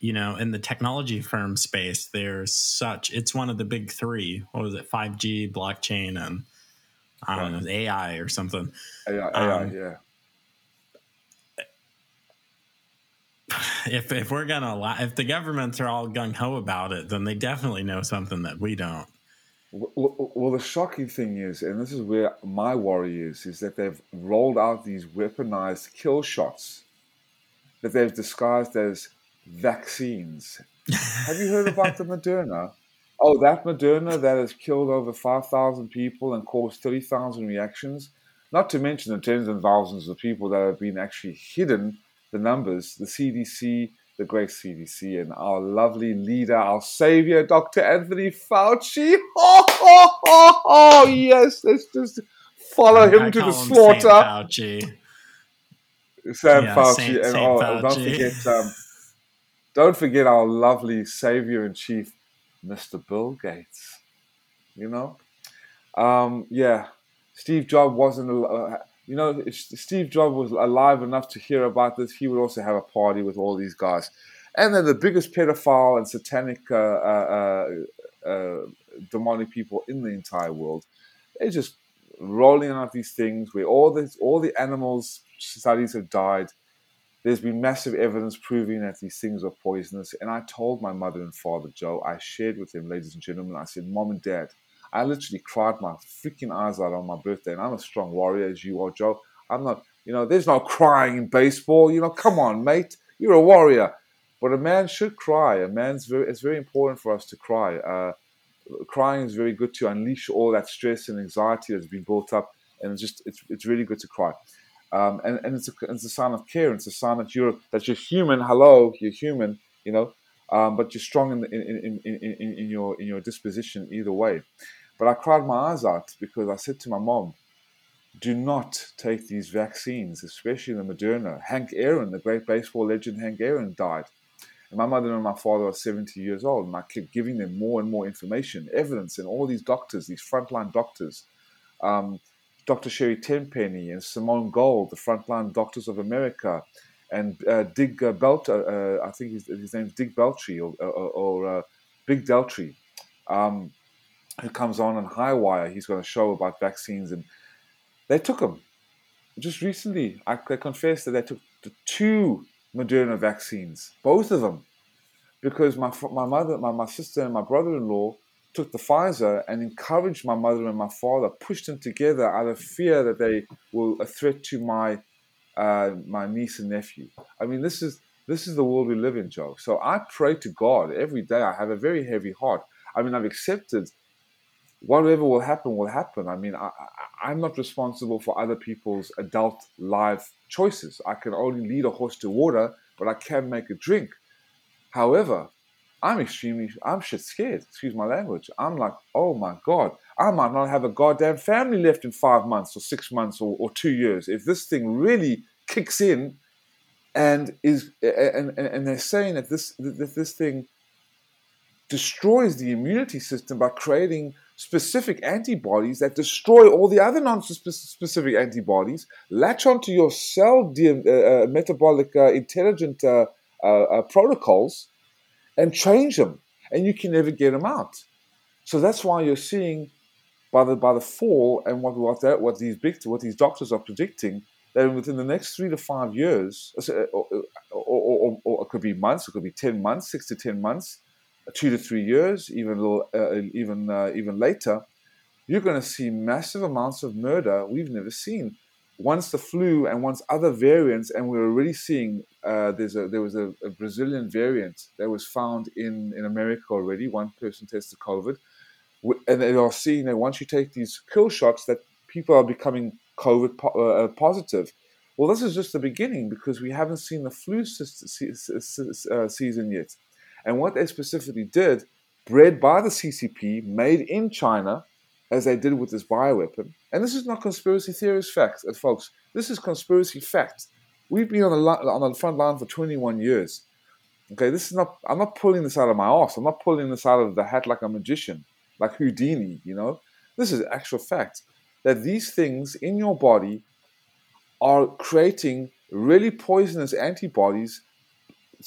you know, in the technology firm space, there's such, it's one of the big three. What was it? 5G, blockchain, and I don't know, AI or something. AI, AI um, yeah. If if we're gonna allow, if the governments are all gung ho about it, then they definitely know something that we don't. Well, the shocking thing is, and this is where my worry is, is that they've rolled out these weaponized kill shots that they've disguised as vaccines. Have you heard about the Moderna? [LAUGHS] Oh, that Moderna that has killed over 5,000 people and caused 30,000 reactions, not to mention the tens of thousands of people that have been actually hidden, the numbers, the CDC, the great CDC, and our lovely leader, our savior, Dr. Anthony Fauci. Oh, oh, oh, oh yes, let's just follow him I to the slaughter. Fauci. Sam yeah, Fauci, Saint, and Saint oh, Fauci. don't forget, um, don't forget our lovely savior in chief, Mr. Bill Gates. You know, um, yeah, Steve Jobs wasn't. Uh, you know, if Steve Jobs was alive enough to hear about this, he would also have a party with all these guys. And then the biggest pedophile and satanic, uh, uh, uh, uh demonic people in the entire world, they're just rolling out these things where all the all the animals studies have died there's been massive evidence proving that these things are poisonous. And I told my mother and father, Joe, I shared with them, ladies and gentlemen, I said, Mom and Dad, I literally cried my freaking eyes out on my birthday. And I'm a strong warrior as you are, Joe. I'm not, you know, there's no crying in baseball. You know, come on, mate. You're a warrior. But a man should cry. A man's very, it's very important for us to cry. Uh, crying is very good to unleash all that stress and anxiety that's been built up. And it's just, it's, it's really good to cry. Um, and, and it's a, it's a sign of care. It's a sign that you're that you're human. Hello, you're human. You know, um, but you're strong in, in, in, in, in your in your disposition either way. But I cried my eyes out because I said to my mom, "Do not take these vaccines, especially the Moderna." Hank Aaron, the great baseball legend Hank Aaron, died. And my mother and my father are 70 years old, and I kept giving them more and more information, evidence, and all these doctors, these frontline doctors. Um, Dr. Sherry Tenpenny and Simone Gold, the Frontline Doctors of America, and uh, Dig uh, Belt, uh, uh, I think his, his name's Dig Beltry or, or, or uh, Big Deltry, um, who comes on on High Wire. He's got a show about vaccines, and they took him just recently. I, I confess that they took the two Moderna vaccines, both of them, because my my mother, my, my sister, and my brother-in-law took the Pfizer and encouraged my mother and my father, pushed them together out of fear that they were a threat to my uh, my niece and nephew. I mean, this is this is the world we live in, Joe. So I pray to God every day. I have a very heavy heart. I mean, I've accepted whatever will happen will happen. I mean, I, I'm not responsible for other people's adult life choices. I can only lead a horse to water, but I can make a drink. However, I'm extremely, I'm shit scared. Excuse my language. I'm like, oh my God, I might not have a goddamn family left in five months or six months or, or two years. If this thing really kicks in and is, and, and, and they're saying that this, that this thing destroys the immunity system by creating specific antibodies that destroy all the other non-specific antibodies, latch onto your cell de- uh, uh, metabolic uh, intelligent uh, uh, uh, protocols, and change them, and you can never get them out. So that's why you're seeing by the by the fall and what what that, what these big what these doctors are predicting that within the next three to five years, or, or, or, or it could be months, it could be ten months, six to ten months, two to three years, even little, uh, even uh, even later, you're going to see massive amounts of murder we've never seen once the flu and once other variants, and we're already seeing uh, there's a, there was a, a, Brazilian variant that was found in, in America already. One person tested COVID. And they are seeing that once you take these kill shots, that people are becoming COVID po- uh, uh, positive. Well, this is just the beginning because we haven't seen the flu uh, season yet. And what they specifically did, bred by the CCP, made in China, as they did with this bioweapon. And this is not conspiracy theorist facts, uh, folks. This is conspiracy facts. We've been on the, on the front line for 21 years. Okay, this is not, I'm not pulling this out of my ass. I'm not pulling this out of the hat like a magician, like Houdini, you know? This is actual fact that these things in your body are creating really poisonous antibodies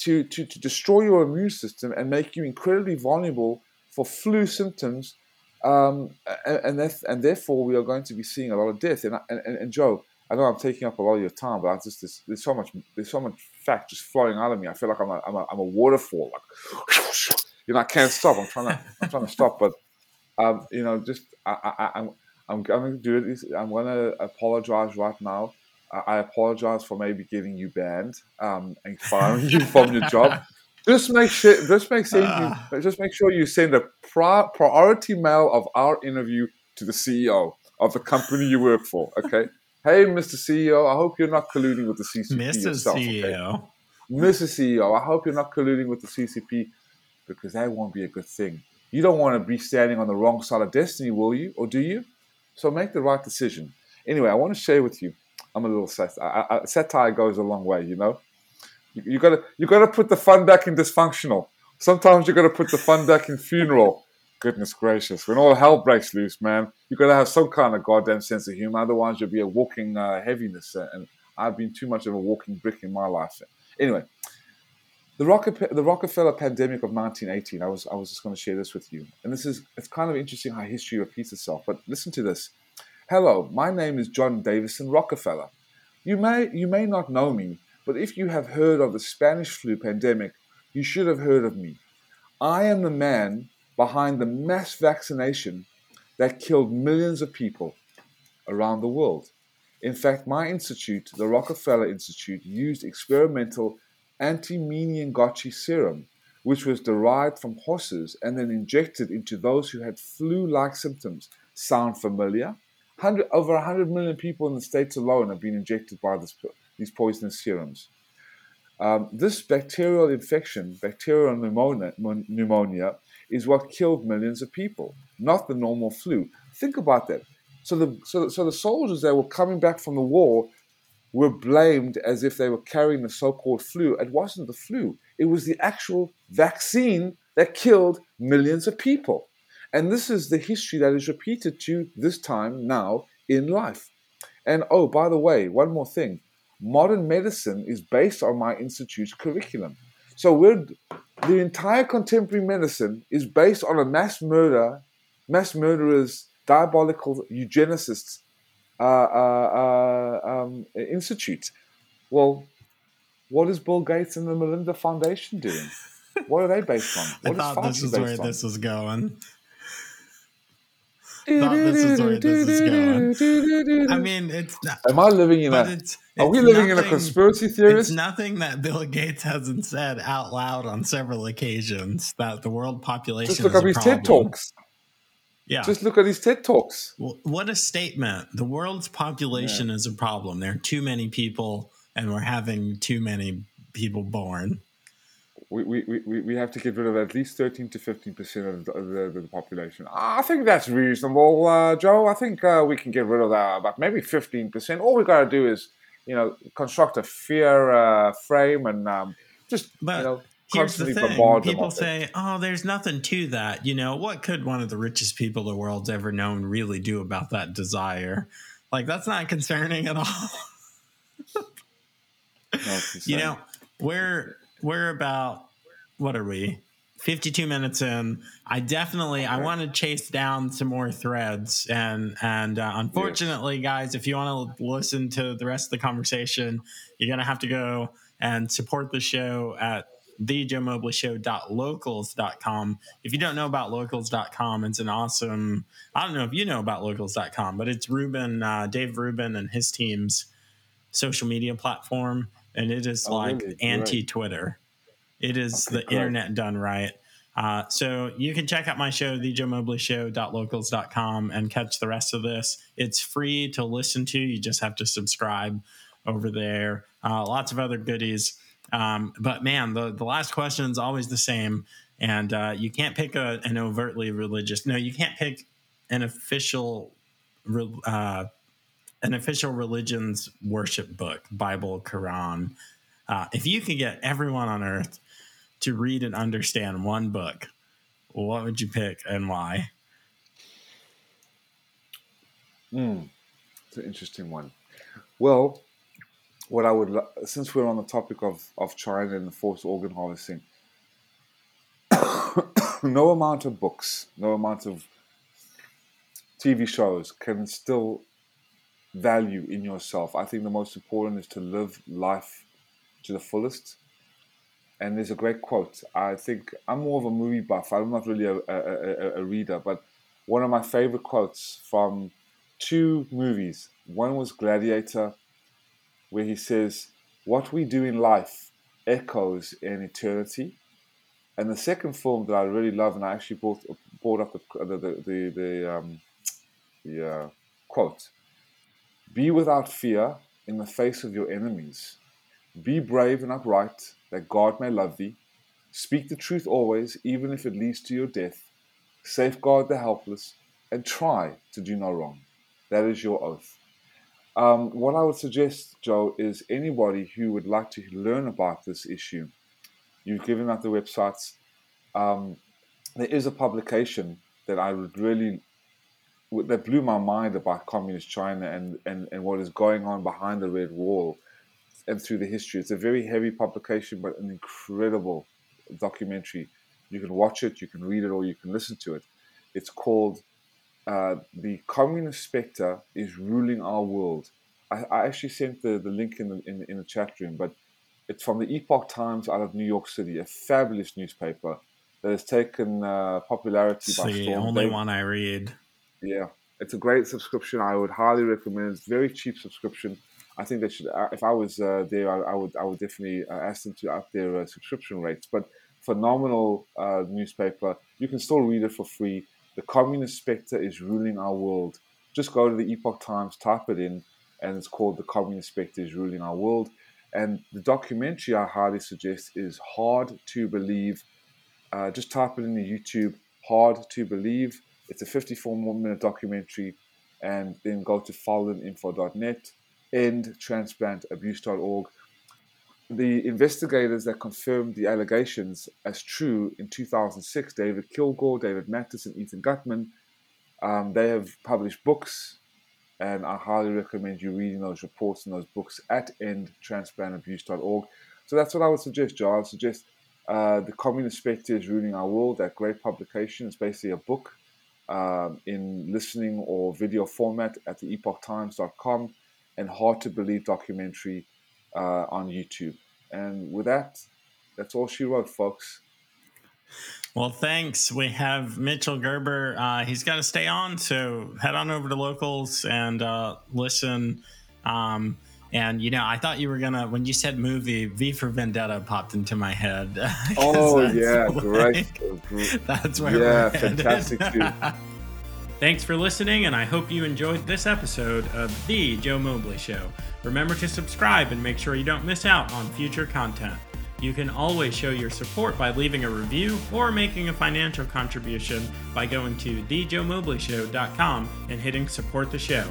to, to, to destroy your immune system and make you incredibly vulnerable for flu symptoms. Um, and, and, and therefore, we are going to be seeing a lot of death. And, and, and Joe, I know I'm taking up a lot of your time, but I just there's, there's so much there's so much fact just flowing out of me. I feel like I'm a, I'm a, I'm a waterfall. Like, [LAUGHS] you know, I can't stop. I'm trying to I'm trying to stop, but um, you know, just I, I, I'm I'm going to do it. I'm going to apologize right now. I apologize for maybe getting you banned um, and firing you from your job. [LAUGHS] Just make sure. Just make sure. Uh, you, just make sure you send a pri- priority mail of our interview to the CEO of the company you work for. Okay. [LAUGHS] Hey, Mr. CEO, I hope you're not colluding with the CCP Mr. yourself. CEO. Okay? Mr. CEO, I hope you're not colluding with the CCP because that won't be a good thing. You don't want to be standing on the wrong side of destiny, will you? Or do you? So make the right decision. Anyway, I want to share with you. I'm a little sat- I, I, satire goes a long way, you know. You, you gotta you gotta put the fun back in dysfunctional. Sometimes you gotta put the fun back in funeral goodness gracious, when all hell breaks loose, man, you got to have some kind of goddamn sense of humor. Otherwise, you'll be a walking uh, heaviness. Uh, and I've been too much of a walking brick in my life. Anyway, the, the Rockefeller pandemic of 1918. I was I was just going to share this with you, and this is it's kind of interesting how history repeats itself. But listen to this. Hello, my name is John Davison Rockefeller. You may you may not know me, but if you have heard of the Spanish flu pandemic, you should have heard of me. I am the man behind the mass vaccination that killed millions of people around the world. In fact, my institute, the Rockefeller Institute, used experimental anti-Meningocci serum, which was derived from horses and then injected into those who had flu-like symptoms. Sound familiar? 100, over 100 million people in the States alone have been injected by this, these poisonous serums. Um, this bacterial infection, bacterial pneumonia, pneumonia, is what killed millions of people, not the normal flu. Think about that. So the so, so the soldiers that were coming back from the war were blamed as if they were carrying the so-called flu. It wasn't the flu. It was the actual vaccine that killed millions of people. And this is the history that is repeated to you this time now in life. And oh, by the way, one more thing. Modern medicine is based on my institute's curriculum. So we're the entire contemporary medicine is based on a mass murder, mass murderers, diabolical eugenicists uh, uh, uh, um, institute. Well, what is Bill Gates and the Melinda Foundation doing? What are they based on? [LAUGHS] What I thought this is where on? this was going thought this is where this is going. I mean, it's not. Am I living in a? It's, are we living nothing, in a conspiracy theory? It's nothing that Bill Gates hasn't said out loud on several occasions that the world population. Just look at his TED talks. Yeah. Just look at his TED talks. Well, what a statement! The world's population yeah. is a problem. There are too many people, and we're having too many people born we, we, we, we have to get rid of at least 13 to 15 percent of the, the, the, population. I think that's reasonable, uh, Joe. I think uh, we can get rid of that, but maybe 15 percent. All we've got to do is, you know, construct a fear uh, frame and um, just, but you know, here's the thing people say oh there's nothing to that you know what could one of the richest people the world's ever known really do about that desire like that's not concerning at all [LAUGHS] you know we're we're about what are we? 52 minutes in i definitely i want to chase down some more threads and and uh, unfortunately yes. guys if you want to listen to the rest of the conversation you're gonna have to go and support the show at thejoemobleyshow.locals.com if you don't know about locals.com it's an awesome i don't know if you know about locals.com but it's rubin uh, dave rubin and his team's social media platform and it is oh, like really? anti-twitter right it is okay, the internet done right. Uh, so you can check out my show, the Joe Mobley thejoemobleyshow.locals.com, and catch the rest of this. It's free to listen to. You just have to subscribe. over there. Uh, lots of other goodies. Um, but man, the, the last question is always the same. And uh, you can't pick a, an overtly religious, no, you can't pick an official, uh, an official religion's worship book, Bible, Quran. Uh, if you could get everyone on earth to read and understand one book, what would you pick and why? Mm, it's an interesting one. Well, what I would, since we're on the topic of, of China and the forced organ harvesting, [COUGHS] no amount of books, no amount of TV shows can instill value in yourself. I think the most important is to live life to the fullest. And there's a great quote. I think I'm more of a movie buff. I'm not really a, a, a, a reader, but one of my favorite quotes from two movies. One was Gladiator, where he says, What we do in life echoes in eternity. And the second film that I really love, and I actually brought, brought up the, the, the, the, um, the uh, quote Be without fear in the face of your enemies. Be brave and upright, that God may love thee. Speak the truth always, even if it leads to your death. Safeguard the helpless, and try to do no wrong. That is your oath. Um, what I would suggest, Joe, is anybody who would like to learn about this issue, you've given out the websites. Um, there is a publication that I would really that blew my mind about communist China and, and, and what is going on behind the red wall and through the history. It's a very heavy publication, but an incredible documentary. You can watch it, you can read it, or you can listen to it. It's called uh, the communist specter is ruling our world. I, I actually sent the, the link in the, in, in the chat room, but it's from the Epoch Times out of New York City, a fabulous newspaper that has taken uh, popularity by the storm. only they, one I read. Yeah, it's a great subscription. I would highly recommend. It's very cheap subscription. I think they should. Uh, if I was uh, there, I, I, would. I would definitely uh, ask them to up their uh, subscription rates. But phenomenal uh, newspaper. You can still read it for free. The communist specter is ruling our world. Just go to the Epoch Times, type it in, and it's called The Communist Specter is Ruling Our World. And the documentary I highly suggest is Hard to Believe. Uh, just type it in the YouTube, Hard to Believe. It's a 54 minute documentary. And then go to faluninfo.net, endtransplantabuse.org the investigators that confirmed the allegations as true in 2006, David Kilgour, David Matas, and Ethan Gutmann, um, they have published books, and I highly recommend you reading those reports and those books at endtransplantabuse.org. So that's what I would suggest, Joe. I would suggest uh, The Communist Spectre is Ruling Our World, that great publication. It's basically a book um, in listening or video format at the epochtimes.com and Hard to Believe documentary uh, on YouTube. And with that, that's all she wrote, folks. Well, thanks. We have Mitchell Gerber. Uh, he's got to stay on, so head on over to locals and uh, listen. Um, and you know, I thought you were gonna when you said movie, V for Vendetta popped into my head. [LAUGHS] oh yeah, [LAUGHS] great. That's where yeah, fantastic. [LAUGHS] Thanks for listening, and I hope you enjoyed this episode of The Joe Mobley Show. Remember to subscribe and make sure you don't miss out on future content. You can always show your support by leaving a review or making a financial contribution by going to thejoemobleyshow.com and hitting support the show.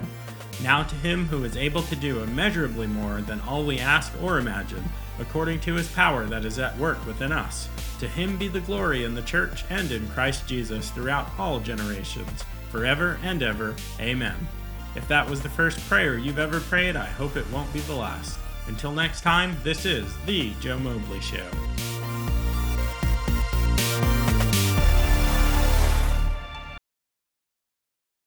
Now to him who is able to do immeasurably more than all we ask or imagine, according to his power that is at work within us. To him be the glory in the church and in Christ Jesus throughout all generations forever and ever. Amen. If that was the first prayer you've ever prayed, I hope it won't be the last. Until next time, this is The Joe Mobley Show.